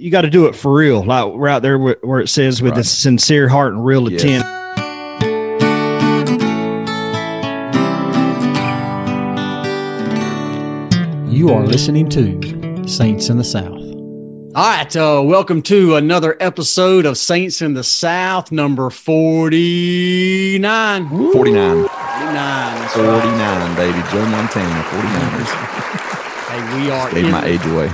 you got to do it for real, like we're out there where, where it says with a sincere heart and real Yes. intent. You are listening to Saints in the South. All right, uh, welcome to another episode of Saints in the South, number 49. 49. 49. that's right. 49, baby. Joe Montana, 49ers. Hey, we are Gave in, my age away.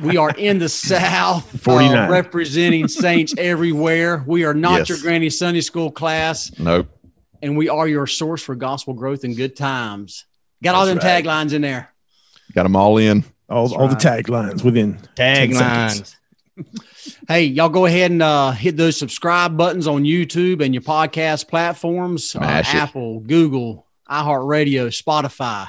We are in the South, uh, 49. representing Saints everywhere. We are not Yes. your granny Sunday school class, Nope. and we are your source for gospel growth and good times. Got all them right. taglines in there. Got them all in. all, all the taglines within 10 seconds. Taglines. Hey, y'all go ahead and uh, hit those subscribe buttons on YouTube and your podcast platforms uh, Apple, Google, iHeartRadio, Spotify.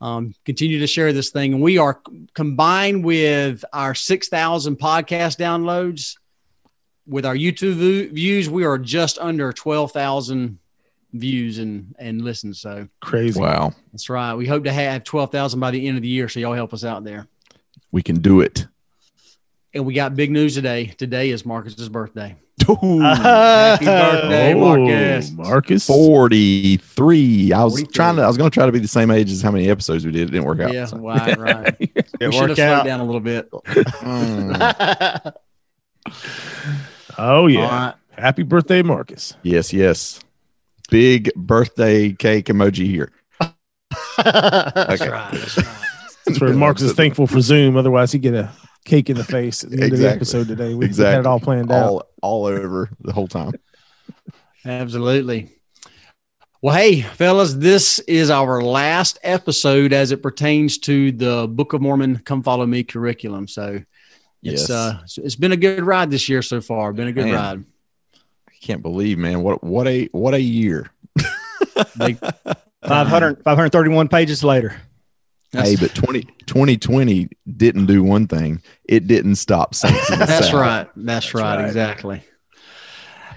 Um, continue to share this thing. And we are combined with our 6,000 podcast downloads, with our YouTube vu- views, we are just under 12,000 views and, and listens. So Crazy. Wow. that's right. We hope to have 12,000 by the end of the year. So y'all help us out there. We can do it. And we got big news today. Today is Marcus's birthday. Ooh, Happy birthday, Oh, Marcus. Marcus. 43. I was 43. trying to, I was going to try to be the same age as how many episodes we did. It didn't work out. Yeah, so. right, right. It we should have worked slowed down a little bit. Mm. Oh, yeah. All right. Happy birthday, Marcus. yes, yes. Big birthday cake emoji here. That's Okay. right. That's right. That's where Marcus is thankful for Zoom. Otherwise, he'd get a cake in the face at the end of the Exactly. episode today. We, we had it all planned out. All, all over the whole time. Absolutely. Well, hey, fellas, this is our last episode as it pertains to the Book of Mormon Come Follow Me curriculum. So it's Yes. uh it's been a good ride this year so far. Been a good Man. ride. I can't believe, man. What, what a, what a year. Big- 500, 531 pages later. Hey, but 20, 2020 didn't do one thing. It didn't stop Saints in the That's right. That's, right. right. Exactly.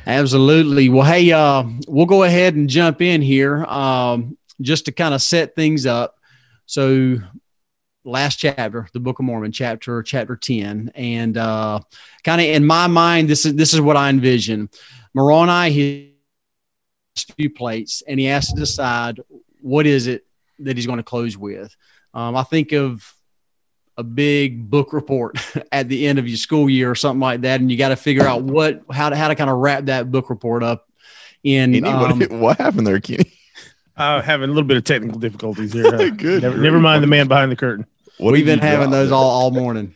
Absolutely. Well, hey, uh, we'll go ahead and jump in here um, just to kind of set things up. So, last chapter, the Book of Mormon, chapter chapter ten, and uh, kind of in my mind, this is this is what I envision. Moroni, he has few plates, and he has to decide what is it that he's going to close with. Um, I think of a big book report at the end of your school year or something like that, and you got to figure out what how to how to kind of wrap that book report up in. Kenny, um, what, what happened there, Kenny? Uh, having a little bit of technical difficulties here. Uh, Good. never, never mind the man behind the curtain. What we've been having those all, all morning.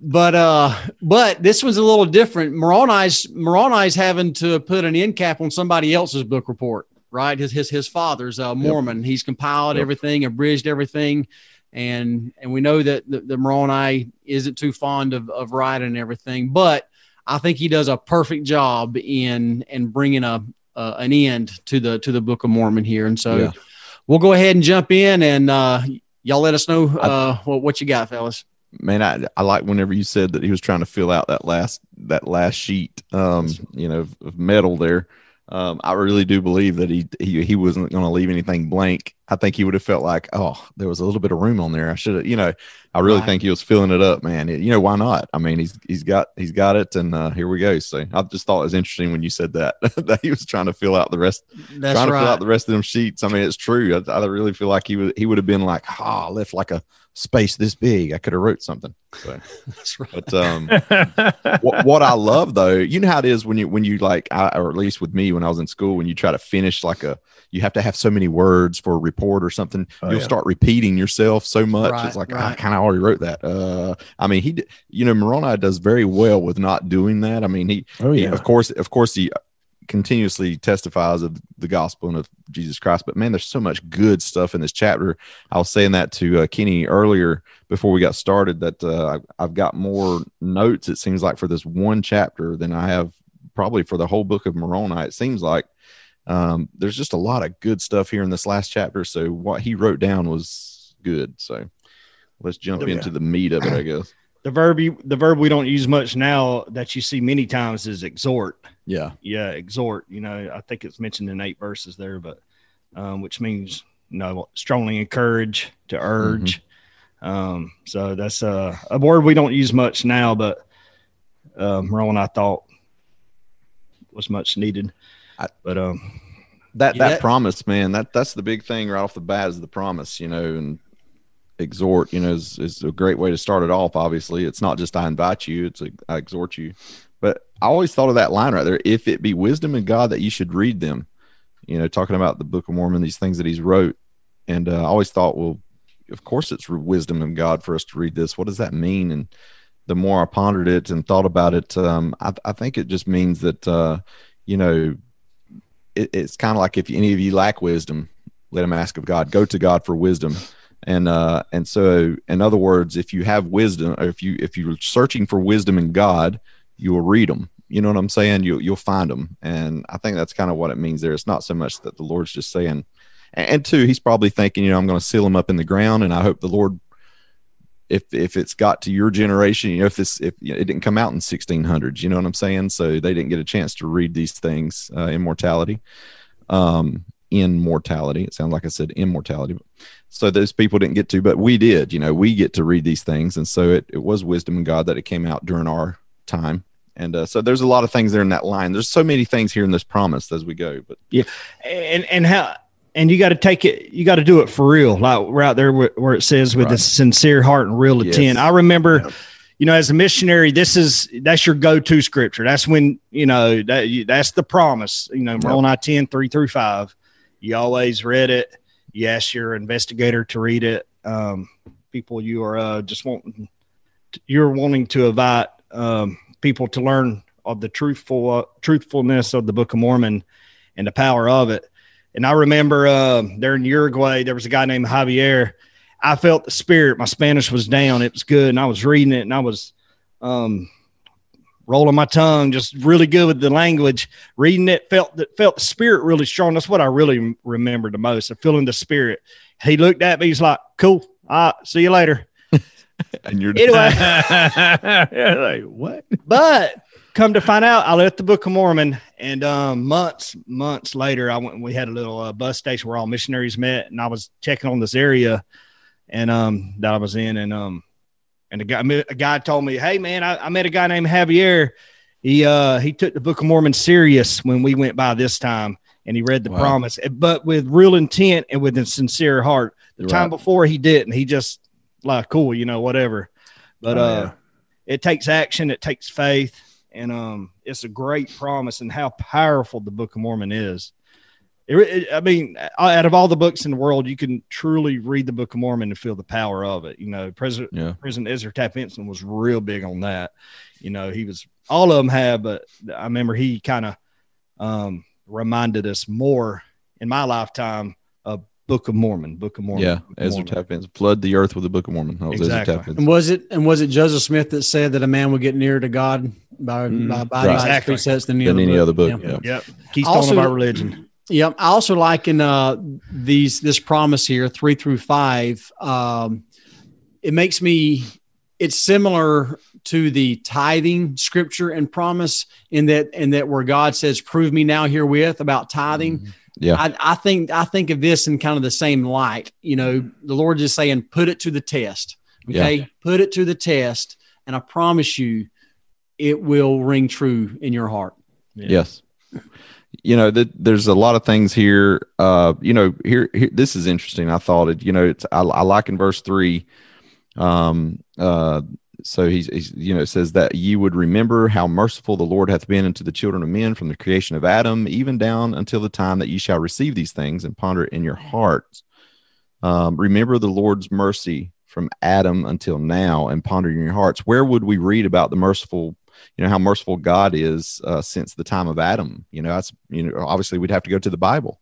but uh but this one's a little different. Moroni's Moroni's having to put an end cap on somebody else's book report, right? His his his father's uh Mormon. He's compiled Yep. everything, abridged everything. And and we know that the, the Moroni isn't too fond of, of writing and everything, but I think he does a perfect job in in bringing a uh, an end to the to the Book of Mormon here. And so Yeah. we'll go ahead and jump in and uh, y'all let us know uh, what, what you got, fellas. man I, I like whenever you said that he was trying to fill out that last that last sheet um you know of metal there um i really do believe that he he, he wasn't going to leave anything blank i think he would have felt like oh there was a little bit of room on there i should have you know i really Right. think he was filling it up man It- you know why not i mean he's he's got he's got it and uh here we go so i just thought it was interesting when you said that that he was trying to fill out the rest That's trying to fill out the rest of them sheets. I mean, it's true. I, I really feel like he would he would have been like, ah, I left like a space this big. I could have wrote something. So, That's right. but um, what, what I love though, you know how it is when you when you like, I, or at least with me when I was in school, when you try to finish like a, you have to have so many words for a report or something. Oh, You'll yeah. start repeating yourself so much. Right, it's like "Ah, I kind of already wrote that. Uh, I mean, he, you know, Moroni does very well with not doing that. I mean, he, oh, he- of course, of course, he continuously testifies of the gospel and of Jesus Christ. But man, there's so much good stuff in this chapter. I was saying that to uh, Kenny earlier before we got started that uh, I've got more notes. It seems like for this one chapter than I have probably for the whole book of Moroni. It seems like um, there's just a lot of good stuff here in this last chapter. So what he wrote down was good. So let's jump yeah. into the meat of it, I guess. The verb you, the verb we don't use much now that you see many times is exhort. Yeah. Yeah, exhort. You know, I think it's mentioned in eight verses there, but um, which means you know strongly encourage to urge. Um, so that's uh, a word we don't use much now, but um, Ron, I thought was much needed. I- but um, that Yeah. that promise, man, that that's the big thing right off the bat is the promise, you know, and exhort, you know, is, is a great way to start it off. Obviously, it's not just I invite you; it's a, I exhort you. But I always thought of that line right there: "If it be wisdom in God, that you should read them." You know, talking about the Book of Mormon, these things that He's wrote, and uh, I always thought, well, of course, it's wisdom in God for us to read this. What does that mean? And the more I pondered it and thought about it, um, I, I think it just means that uh, you know it, it's kind of like if any of you lack wisdom, let him ask of God. Go to God for wisdom. And uh, and so, in other words, if you have wisdom, or if you if you're searching for wisdom in God, you will read them. You know what I'm saying? You you'll find them. And I think that's kind of what it means there. It's not so much that the Lord's just saying, and, and two, He's probably thinking, you know, I'm going to seal them up in the ground, and I hope the Lord. If, if it's got to your generation, you know, if this if you know, it didn't come out in 1600s, you know what I'm saying? So they didn't get a chance to read these things, uh, immortality um, in mortality. It sounds like I said immortality. So those people didn't get to, but we did. You know, we get to read these things, and so it, it was wisdom in God that it came out during our time. And uh, so there's a lot of things there in that line. There's so many things here in this promise as we go. But yeah, and and how and you got to take it you got to do it for real like right there where, where it says with a sincere heart and real Yes. intent i remember Yeah. you know as a missionary this is that's your go-to scripture. That's when you know that you, that's the promise you know Yep. Moroni 10 3 through 5 you always read it. You ask your investigator to read it. Um, people you are uh, just wanting you're wanting to invite um, people to learn of the truthful uh, truthfulness of the book of mormon and the power of it and I remember uh, there in Uruguay, there was a guy named Javier. I felt the spirit. My Spanish was down. It was good. And I was reading it and I was um, rolling my tongue, just really good with the language. Reading it, felt that felt the spirit really strong. That's what I really remember the most. of feeling the spirit. He looked at me. He's like, "Cool. All right, see you later." and you're Anyway, like what? but come to find out, I left the Book of Mormon, and um, months months later, I went. We had a little uh, bus station where all missionaries met, and I was checking on this area, and um, that I was in, and um, and a guy a guy told me, "Hey man, I, I met a guy named Javier. He uh he took the Book of Mormon serious when we went by this time." And he read the Wow. promise, but with real intent and with a sincere heart. The time before he didn't. He just like cool, you know, whatever. But Oh, uh, yeah. it takes action, it takes faith, and um, it's a great promise and how powerful the Book of Mormon is. It, it- I mean, out of all the books in the world, you can truly read the Book of Mormon and feel the power of it. You know, President yeah. President Ezra Taft Benson was real big on that. You know, he was all of them have, but I remember he kind of um, reminded us more in my lifetime of Book of Mormon, Book of Mormon. Yeah, Book of Ezra Mormon. Taft Benson. Flood the earth with the Book of Mormon. That was Exactly. Ezra Taft And was it and was it Joseph Smith that said that a man would get nearer to God by Mhm. by, by Right. his Exactly. precepts than any Than other any book? other book. Yeah. Yeah. Yep, keystone Also- of our religion. Yep. I also like in uh, these this promise here, three through five. Um, it makes me. It's similar to the tithing scripture and promise in that in that where God says, "Prove me now herewith" about tithing. Yeah. I, I think I think of this in kind of the same light. You know, the Lord is saying, "Put it to the test." Okay, put it to the test, and I promise you, it will ring true in your heart. Yes. You know, that there's a lot of things here. Uh, you know, here, here this is interesting. I thought it, you know, it's I, I like in verse three. Um, uh, so he's, he's, you know, says that ye would remember how merciful the Lord hath been unto the children of men from the creation of Adam, even down until the time that ye shall receive these things and ponder it in your hearts. Um, remember the Lord's mercy from Adam until now and ponder in your hearts. Where would we read about the merciful you know how merciful God is uh, since the time of Adam. You know, that's you know obviously we'd have to go to the Bible,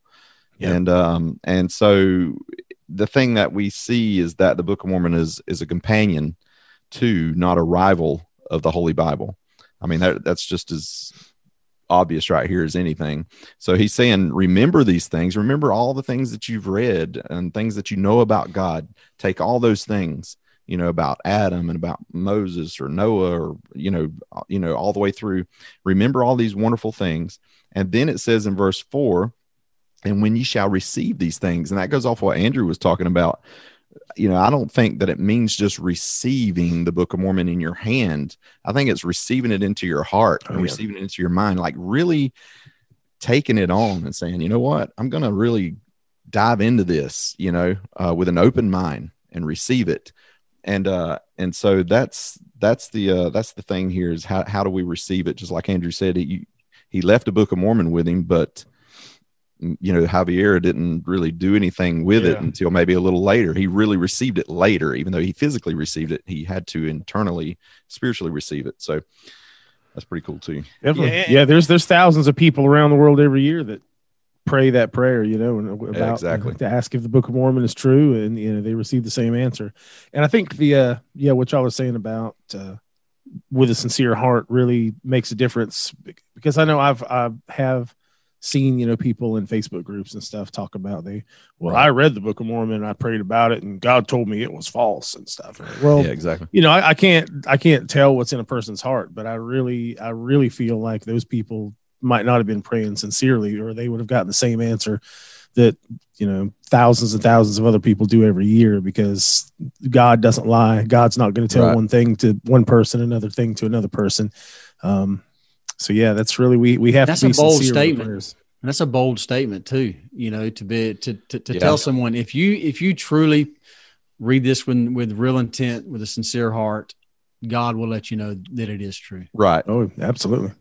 and um and so the thing that we see is that the Book of Mormon is is a companion to, not a rival of the Holy Bible. I mean that that's just as obvious right here as anything. So he's saying, remember these things. Remember all the things that you've read and things that you know about God. Take all those things you know about adam and about moses or noah or you know you know all the way through remember all these wonderful things and then it says in verse 4 and when you shall receive these things and that goes off what andrew was talking about you know, I don't think that it means just receiving the Book of Mormon in your hand. I think it's receiving it into your heart and Oh, yeah. receiving it into your mind, like really taking it on and saying, you know what, I'm going to really dive into this, you know, uh, with an open mind and receive it. And uh, and so that's that's the uh, that's the thing here is how how do we receive it? Just like Andrew said, he he left a Book of Mormon with him, but you know Javier didn't really do anything with it until maybe a little later. He really received it later, even though he physically received it. He had to internally, spiritually receive it. So that's pretty cool too. Definitely. Yeah. Yeah, there's there's thousands of people around the world every year that pray that prayer, you know, and about Yeah, exactly. to ask if the Book of Mormon is true, and you know they receive the same answer. And I think the uh yeah, what y'all was saying about uh with a sincere heart really makes a difference because I know I've I have seen you know people in Facebook groups and stuff talk about they well I read the Book of Mormon and I prayed about it and God told me it was false and stuff. Well, yeah, exactly. you know, I, I can't I can't tell what's in a person's heart, but I really I really feel like those people might not have been praying sincerely, or they would have gotten the same answer that you know thousands and thousands of other people do every year because God doesn't lie. God's not going to tell Right. one thing to one person, another thing to another person. Um, so yeah, that's really we we have That's to be a bold sincere with the statement. that's a bold statement too, you know, to be to to, to Yeah. tell someone if you if you truly read this one with real intent, with a sincere heart, God will let you know that it is true. Right. Oh, absolutely.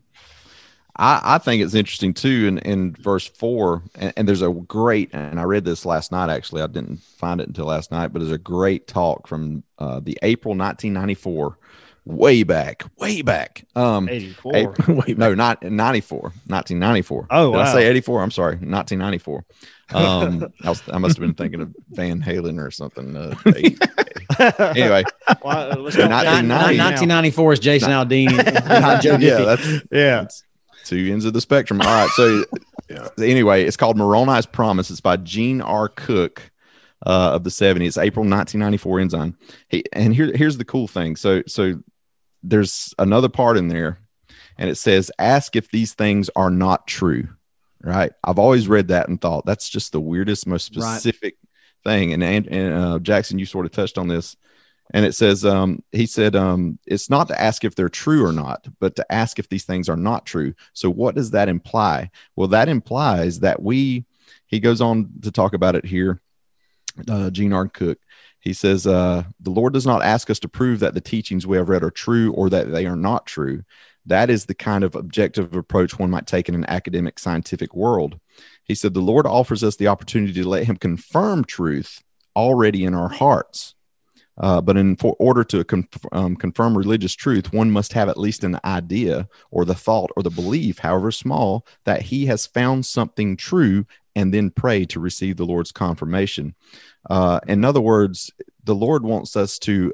I, I think it's interesting too in, in verse four, and, and there's a great, and I read this last night actually. I didn't find it until last night, but there's a great talk from uh, the April 1994, way back, way back. Um, 84. April- Wait, no, not 94, 1994. Oh, Did I say 84? I'm sorry, 1994. Um, I, was, I must have been thinking of Van Halen or something. Uh, anyway, Well, let's So go not- down not- now. 1994 is Jason Aldean and Joe yeah, that's Yeah. two ends of the spectrum. All right. So anyway, it's called Moroni's Promise. It's by Gene R. Cook uh, of the 70s. April 1994 Ensign. He, and here, here's the cool thing. So, so there's another part in there and it says, ask if these things are not true. Right. I've always read that and thought that's just the weirdest, most Right. specific thing. And, and, and uh, Jackson, you sort of touched on this and it says um, he said um, it's not to ask if they're true or not but to ask if these things are not true so what does that imply well that implies that we he goes on to talk about it here uh, gene r cook he says uh, the lord does not ask us to prove that the teachings we have read are true or that they are not true. That is the kind of objective approach one might take in an academic scientific world. He said the lord offers us the opportunity to let him confirm truth already in our hearts uh, but in for order to con- um, confirm religious truth, one must have at least an idea or the thought or the belief, however small, that he has found something true and then pray to receive the Lord's confirmation. Uh, in other words, the Lord wants us to,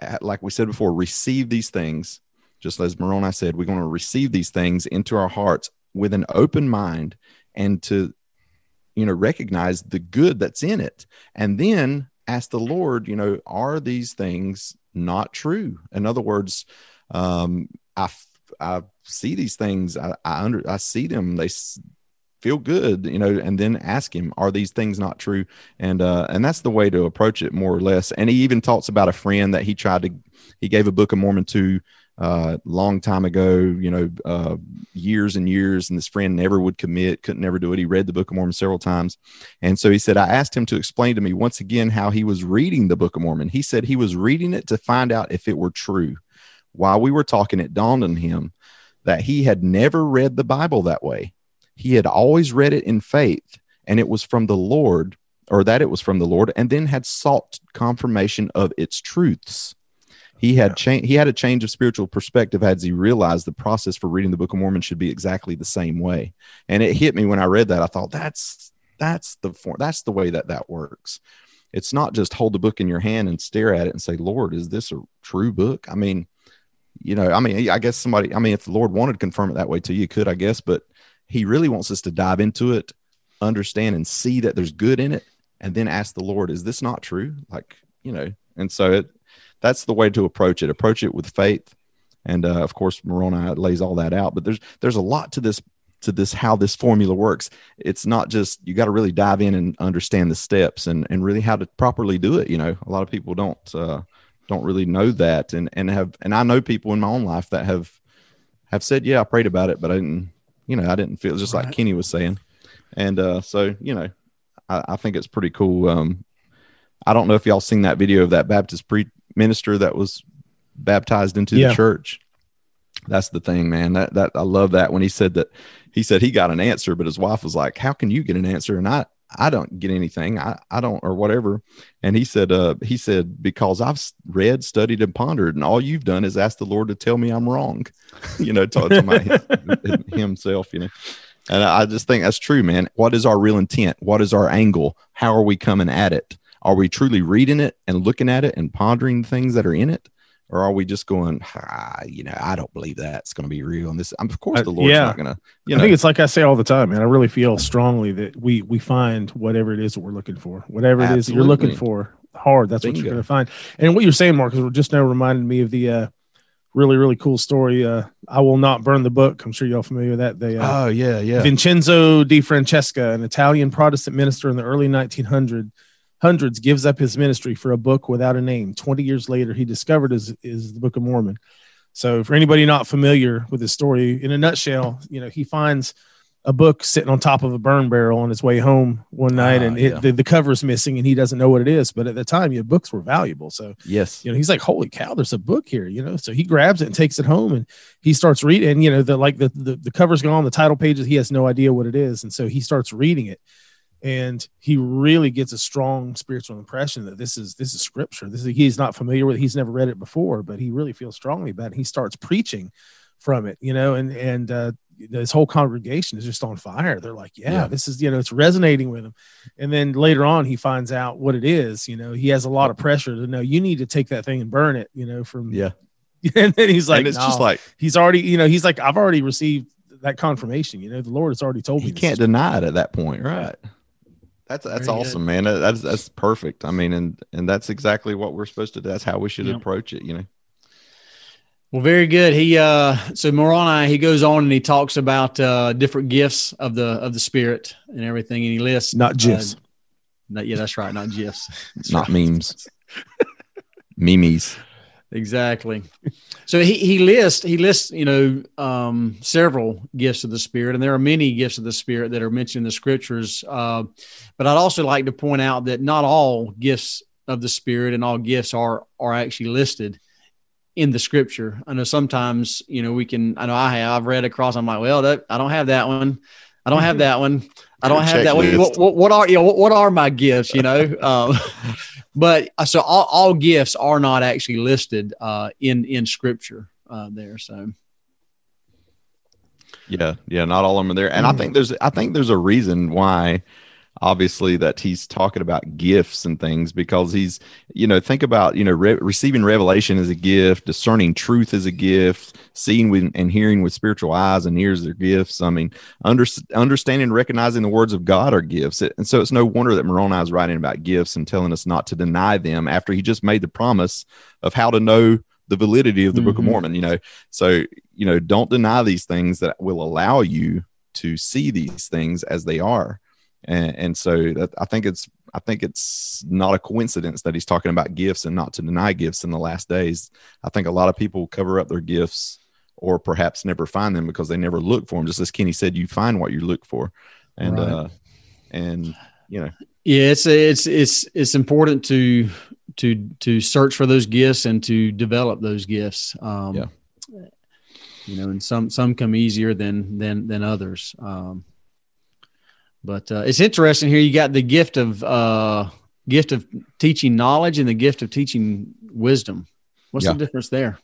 uh, like we said before, receive these things. Just as Moroni said, we're going to receive these things into our hearts with an open mind and to, you know, recognize the good that's in it. And then ask the Lord, you know, are these things not true? In other words, um, I, I see these things, I, I under, I see them, they feel good, you know, and then ask him, are these things not true? And, uh, and that's the way to approach it more or less. And he even talks about a friend that he tried to, he gave a book of Mormon to, uh, long time ago, you know, uh, years and years, and this friend never would commit, couldn't never do it. He read the Book of Mormon several times, and so he said, I asked him to explain to me once again how he was reading the Book of Mormon. He said he was reading it to find out if it were true. While we were talking, it dawned on him that he had never read the Bible that way. He had always read it in faith, and it was from the Lord, or that it was from the Lord, and then had sought confirmation of its truths. He had changed. He had a change of spiritual perspective as he realized the process for reading the Book of Mormon should be exactly the same way. And it hit me when I read that. I thought that's that's the form. That's the way that that works. It's not just hold the book in your hand and stare at it and say, "Lord, is this a true book?" I mean, you know, I mean, I guess somebody. I mean, if the Lord wanted to confirm it that way to you, could I guess, but He really wants us to dive into it, understand, and see that there's good in it, and then ask the Lord, "Is this not true?" Like you know, and so it that's the way to approach it. Approach it with faith, and uh, of course, Moroni lays all that out. But there's there's a lot to this to this how this formula works. It's not just you got to really dive in and understand the steps and and really how to properly do it. You know, a lot of people don't uh, don't really know that, and and have and I know people in my own life that have have said, yeah, I prayed about it, but I didn't, you know, I didn't feel just like Kenny was saying, and uh, so you know, I, I think it's pretty cool. Um, I don't know if y'all seen that video of that Baptist pre minister that was baptized into Yeah. the church. That's the thing, man. That that I love that when he said that he said he got an answer, but his wife was like, "How can you get an answer?" And I I don't get anything. I I don't or whatever. And he said uh he said because I've read, studied, and pondered, and all you've done is ask the Lord to tell me I'm wrong. you know, talking about him, himself. You know. And I I just think that's true, man. What is our real intent? What is our angle? How are we coming at it? Are we truly reading it and looking at it and pondering the things that are in it? Or are we just going, ah, you know, I don't believe that's going to be real. And this, of course, Uh, the Lord's yeah. not going to, you I know, think it's like I say all the time, man. I really feel strongly that we we find whatever it is that we're looking for, whatever it is that you're looking for hard. That's what you're going to find. And what you're saying, Marcus, just now reminded me of the uh, really really cool story. Uh, I will not burn the book. I'm sure y'all familiar with that. They uh, oh, yeah, yeah. Vincenzo di Francesca, an Italian Protestant minister in the early 1900s, hundreds, gives up his ministry for a book without a name. 20 years later, he discovered is is the Book of Mormon. So, for anybody not familiar with his story, in a nutshell, you know, he finds a book sitting on top of a burn barrel on his way home one night, Ah, and it, yeah. the, the cover's missing, and he doesn't know what it is. But at the time, you know, books were valuable, so yes. you know, he's like, holy cow, there's a book here, you know? So he grabs it and takes it home and he starts reading, and, you know, the, like the, the, the cover's gone, the title pages, he has no idea what it is. And so he starts reading it and he really gets a strong spiritual impression that this is, this is scripture. This is, he's not familiar with it. He's never read it before, but he really feels strongly about it. He starts preaching from it, you know, and, and, uh, this whole congregation is just on fire. They're like, yeah, Yeah. this is, you know, it's resonating with him. And then later on, he finds out what it is. You know, he has a lot of pressure to know you need to take that thing and burn it. You know, from Yeah. and then he's like, and it's just like, he's already, you know, he's like, I've already received that confirmation. You know, the Lord has already told me. he can't deny it at that point. Right. That's, that's Very awesome, man. That's, that's perfect. I mean, and, and that's exactly what we're supposed to do. That's how we should Yep. approach it, you know? Well, very good. He uh so Moroni, he goes on and he talks about uh different gifts of the of the spirit and everything, and he lists not gifs. Uh, no, yeah, that's right, not gifs. Not right. memes. Memes. Exactly. So he he lists he lists you know um, several gifts of the spirit, and there are many gifts of the spirit that are mentioned in the scriptures. Uh, but I'd also like to point out that not all gifts of the spirit and all gifts are are actually listed in the scripture. I know sometimes you know we can. I know I have. I've read across. I'm like, well, that, I don't have that one. I don't have that one. I don't have that one. What, what, what are you know, what, what are my gifts? You know, um, but uh, so all, all gifts are not actually listed uh, in in scripture uh, there. So Yeah, yeah, not all of them are there, and I think there's I think there's a reason why, obviously, that he's talking about gifts and things because he's you know think about you know re- receiving revelation is a gift, discerning truth is a gift, seeing with and hearing with spiritual eyes and ears are gifts. I mean, under, understanding and recognizing the words of God are gifts, It- and so it's no wonder that Moroni is writing about gifts and telling us not to deny them after he just made the promise of how to know the validity of the Book of Mhm. Mormon. You know, so you know don't deny these things that will allow you to see these things as they are and, and so that, i think it's i think it's not a coincidence that he's talking about gifts and not to deny gifts in the last days i think a lot of people cover up their gifts or perhaps never find them because they never look for them just as kenny said you find what you look for and Right. uh and you know yeah, it's it's it's it's important to to to search for those gifts and to develop those gifts. Um, Yeah. You know, and some some come easier than than than others. Um, but uh, it's interesting here. You got the gift of uh, gift of teaching knowledge and the gift of teaching wisdom. What's Yeah. the difference there?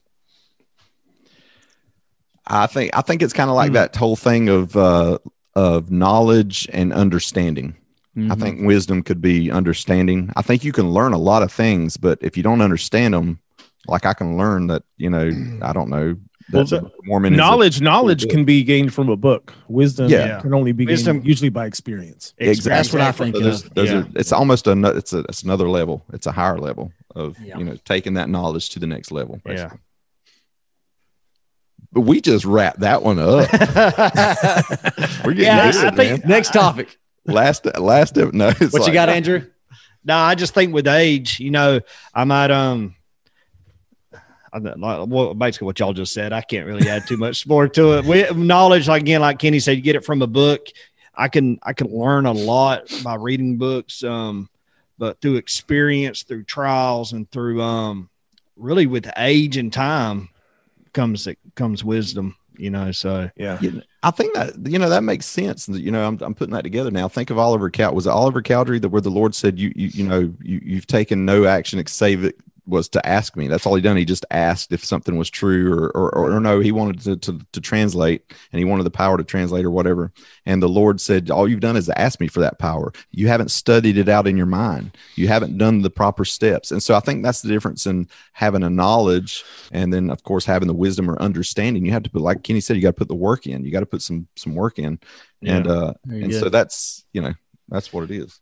i think i think it's kind of like Hmm. that whole thing of uh of knowledge and understanding I Mhm. think wisdom could be understanding. I think you can learn a lot of things, but if you don't understand them, like I can learn that, you know, I don't know. Well, That the Book of Mormon is a- knowledge, knowledge can be gained from a book. Wisdom Yeah. can only be Wisdom- gained usually by experience. exactly. That's what I think So there's- of. there's a- Yeah. it's almost a, it's a, it's another level. It's a higher level of, Yeah. you know, taking that knowledge to the next level. Yeah. But we just wrapped that one up. We're getting Yeah, I- good, I think- man. Next topic. Last last ep- no. It's What you got, Andrew? No, I just think with age, you know, I might um, I don't- like well, basically what y'all just said. I can't really add too much more to it. We, knowledge, like again, like Kenny said, you get it from a book. I can I can learn a lot by reading books, um, but through experience, through trials, and through um, really with age and time comes comes wisdom. You know, so Yeah. I think that you know that makes sense. You know, I'm, I'm putting that together now. Think of Oliver Cal. Was it Oliver Cowdery that where the Lord said, "You you you know you you've taken no action except save it was to ask me." That's all he done. He just asked if something was true or or, or, or no. He wanted to, to to translate, and he wanted the power to translate or whatever. And the Lord said, "All you've done is ask me for that power. You haven't studied it out in your mind. You haven't done the proper steps." And so I think that's the difference in having a knowledge and then of course having the wisdom or understanding. You have to put, like Kenny said, you got to put the work in. You got to put some some work in. And uh and good. so that's you know that's what it is.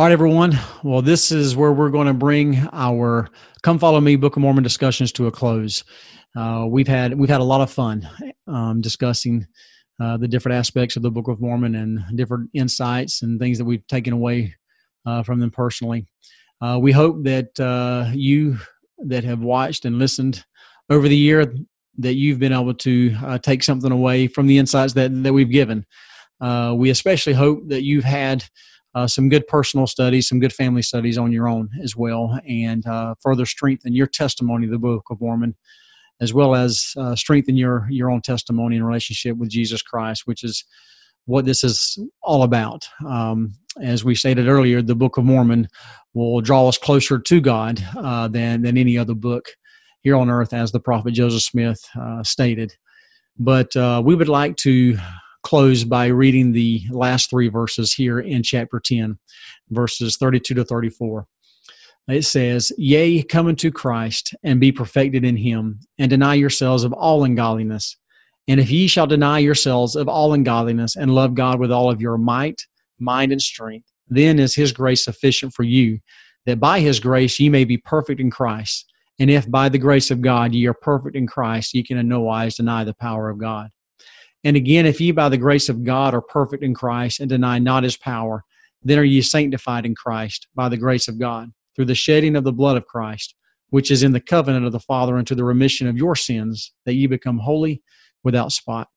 All right, everyone. Well, this is where we're going to bring our "Come Follow Me" Book of Mormon discussions to a close. Uh, we've had we've had a lot of fun um, discussing uh, the different aspects of the Book of Mormon and different insights and things that we've taken away uh, from them personally. Uh, we hope that uh, you that have watched and listened over the year that you've been able to uh, take something away from the insights that that we've given. We especially hope that you've had uh, some good personal studies, some good family studies on your own as well, and uh, further strengthen your testimony of the Book of Mormon, as well as uh, strengthen your your own testimony and relationship with Jesus Christ, which is what this is all about. Um, as we stated earlier, the Book of Mormon will draw us closer to God uh, than than any other book here on earth, as the prophet Joseph Smith uh, stated. But uh, we would like to close by reading the last three verses here in chapter 10, verses 32 to 34. It says, Yea, come unto Christ, and be perfected in him, and deny yourselves of all ungodliness. And if ye shall deny yourselves of all ungodliness, and love God with all of your might, mind, and strength, then is his grace sufficient for you, that by his grace ye may be perfect in Christ. And if by the grace of God ye are perfect in Christ, ye can in no wise deny the power of God. And again, if ye by the grace of God are perfect in Christ and deny not his power, then are ye sanctified in Christ by the grace of God, through the shedding of the blood of Christ, which is in the covenant of the Father unto the remission of your sins, that ye become holy without spot.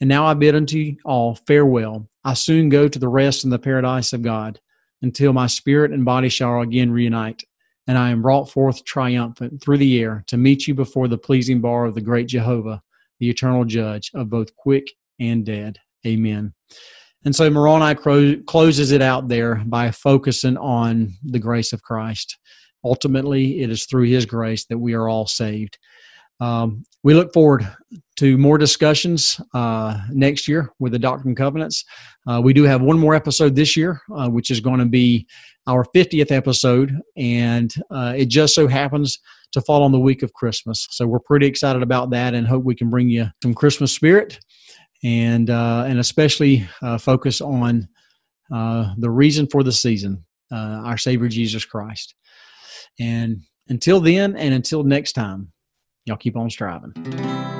And now I bid unto you all farewell. I soon go to the rest in the paradise of God, until my spirit and body shall again reunite, and I am brought forth triumphant through the air to meet you before the pleasing bar of the great Jehovah the eternal judge of both quick and dead. Amen. And so Moroni cro- closes it out there by focusing on the grace of Christ. Ultimately, it is through his grace that we are all saved. Um, we look forward to more discussions uh, next year with the Doctrine and Covenants. Uh, we do have one more episode this year, uh, which is going to be our 50th episode, and uh, it just so happens to fall on the week of Christmas. So we're pretty excited about that and hope we can bring you some Christmas spirit and uh, and especially uh, focus on the reason for the season, our Savior Jesus Christ. And until then, and until next time, y'all keep on striving.